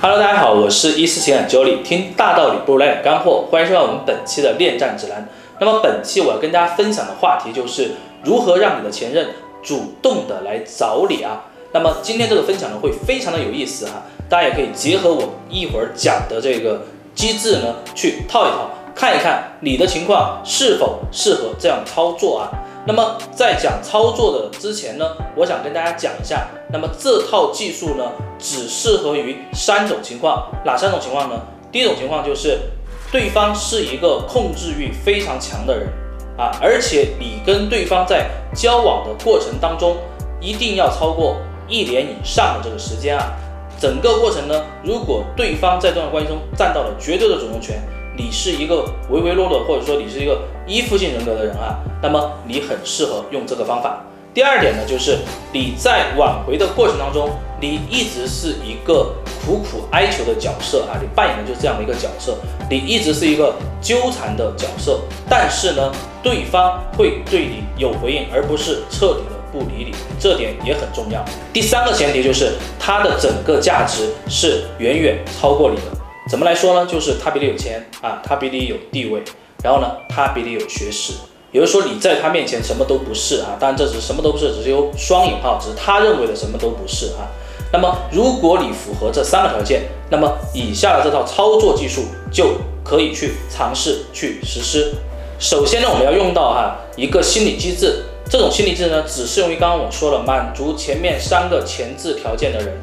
Hello，大家好，我是一思情感 Jolie，听大道理不如来点干货，欢迎收看我们本期的恋战指南。那么本期我要跟大家分享的话题就是如何让你的前任主动的来找你啊。那么今天这个分享呢会非常的有意思哈，大家也可以结合我一会儿讲的这个机制呢去套一套，看一看你的情况是否适合这样操作啊。那么在讲操作的之前呢，我想跟大家讲一下，那么这套技术呢只适合于三种情况，哪三种情况呢？第一种情况就是对方是一个控制欲非常强的人啊，而且你跟对方在交往的过程当中一定要超过。一年以上的这个时间啊，整个过程呢，如果对方在这段关系中占到了绝对的主动权，你是一个唯唯诺诺，或者说你是一个依附性人格的人啊，那么你很适合用这个方法。第二点呢，就是你在挽回的过程当中，你一直是一个苦苦哀求的角色啊，你扮演的就是这样的一个角色，你一直是一个纠缠的角色，但是呢，对方会对你有回应，而不是彻底的。不理你，这点也很重要。第三个前提就是他的整个价值是远远超过你的。怎么来说呢？就是他比你有钱啊，他比你有地位，然后呢，他比你有学识。也就是说你在他面前什么都不是啊。当然这只是什么都不是，只是有双引号，只是他认为的什么都不是啊。那么如果你符合这三个条件，那么以下的这套操作技术就可以去尝试去实施。首先呢，我们要用到哈一个心理机制。这种心理机制呢，只适用于刚刚我说了满足前面三个前置条件的人。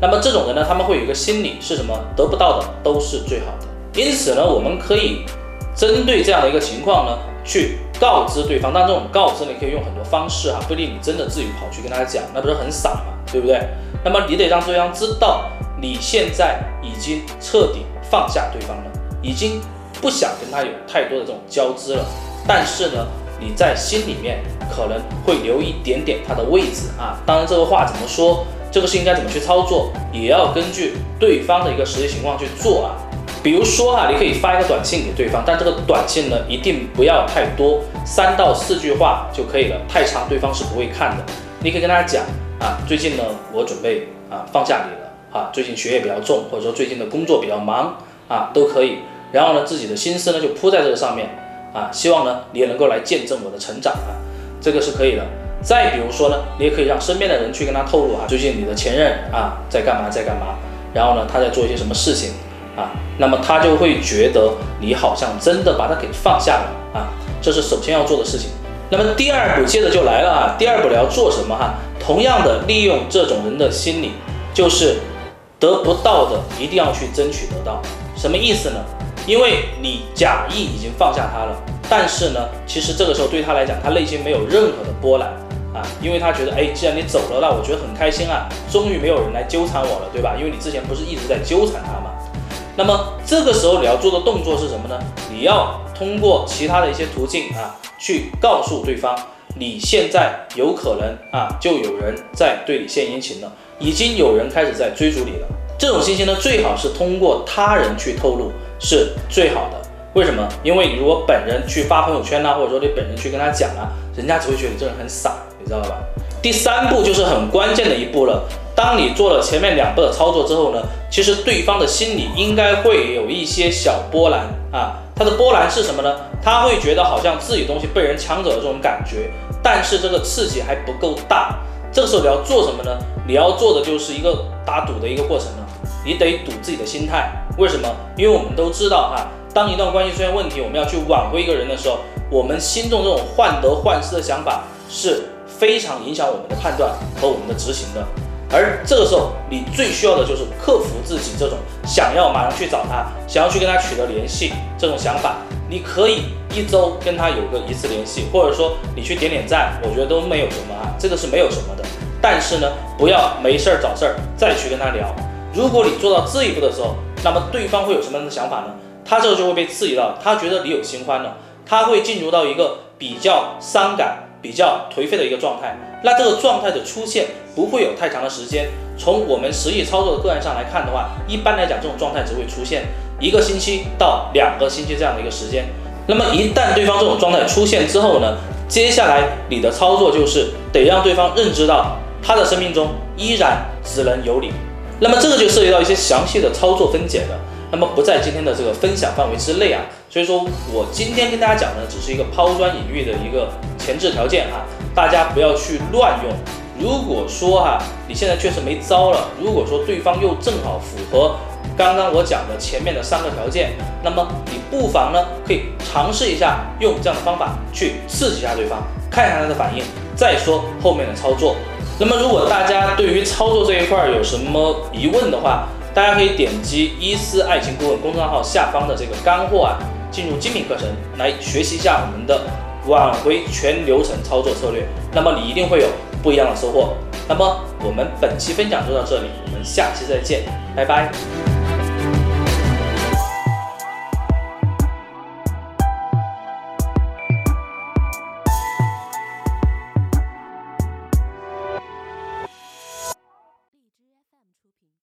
那么这种人呢，他们会有一个心理是什么？得不到的都是最好的。因此呢，我们可以针对这样的一个情况呢，去告知对方。但这种告知呢，可以用很多方式哈，不一定你真的自己跑去跟他讲，那不是很傻吗，对不对？那么你得让对方知道，你现在已经彻底放下对方了，已经不想跟他有太多的这种交织了。但是呢，你在心里面可能会留一点点他的位置啊，当然这个话怎么说，这个事应该怎么去操作，也要根据对方的一个实际情况去做啊。比如说啊，你可以发一个短信给对方，但这个短信呢一定不要太多，三到四句话就可以了，太长对方是不会看的。你可以跟他讲啊，最近呢我准备啊放下你了啊，最近学业比较重，或者说最近的工作比较忙啊都可以，然后呢自己的心思呢就扑在这个上面。啊，希望呢你也能够来见证我的成长啊，这个是可以的。再比如说呢，你也可以让身边的人去跟他透露啊，最近你的前任啊在干嘛，在干嘛，然后呢他在做一些什么事情啊，那么他就会觉得你好像真的把他给放下了啊，这是首先要做的事情。那么第二步接着就来了啊，第二步你要做什么哈？同样的利用这种人的心理，就是得不到的一定要去争取得到，什么意思呢？因为你假意已经放下他了，但是呢，其实这个时候对他来讲，他内心没有任何的波澜啊，因为他觉得，哎，既然你走了，那我觉得很开心啊，终于没有人来纠缠我了，对吧？因为你之前不是一直在纠缠他吗？那么这个时候你要做的动作是什么呢？你要通过其他的一些途径啊，去告诉对方，你现在有可能啊，就有人在对你献殷勤了，已经有人开始在追逐你了。这种信息呢，最好是通过他人去透露。是最好的，为什么？因为你如果本人去发朋友圈呐，或者说你本人去跟他讲啊，人家只会觉得你这人很傻，你知道吧？第三步就是很关键的一步了。当你做了前面两步的操作之后呢，其实对方的心里应该会有一些小波澜啊。他的波澜是什么呢？他会觉得好像自己东西被人抢走了这种感觉，但是这个刺激还不够大。这个时候你要做什么呢？你要做的就是一个打赌的一个过程了。你得赌自己的心态。为什么？因为我们都知道哈，当一段关系出现问题，我们要去挽回一个人的时候，我们心中这种患得患失的想法是非常影响我们的判断和我们的执行的。而这个时候，你最需要的就是克服自己这种想要马上去找他，想要去跟他取得联系这种想法。你可以一周跟他有个一次联系，或者说你去点点赞，我觉得都没有什么啊，这个是没有什么的。但是呢，不要没事儿找事儿再去跟他聊。如果你做到这一步的时候，那么对方会有什么样的想法呢？他这个就会被刺激到，他觉得你有新欢了，他会进入到一个比较伤感、比较颓废的一个状态。那这个状态的出现不会有太长的时间。从我们实际操作的个案上来看的话，一般来讲这种状态只会出现一个星期到两个星期这样的一个时间。那么一旦对方这种状态出现之后呢，接下来你的操作就是得让对方认知到他的生命中依然只能有你。那么这个就涉及到一些详细的操作分解了，那么不在今天的这个分享范围之内啊。所以说我今天跟大家讲的只是一个抛砖引玉的一个前置条件啊，大家不要去乱用。如果说哈你现在确实没招了，如果说对方又正好符合刚刚我讲的前面的三个条件，那么你不妨呢可以尝试一下用这样的方法去刺激一下对方，看一下他的反应，再说后面的操作。那么，如果大家对于操作这一块有什么疑问的话，大家可以点击伊思爱情顾问公众号下方的这个干货啊，进入精品课程来学习一下我们的挽回全流程操作策略。那么你一定会有不一样的收获。那么我们本期分享就到这里，我们下期再见，拜拜。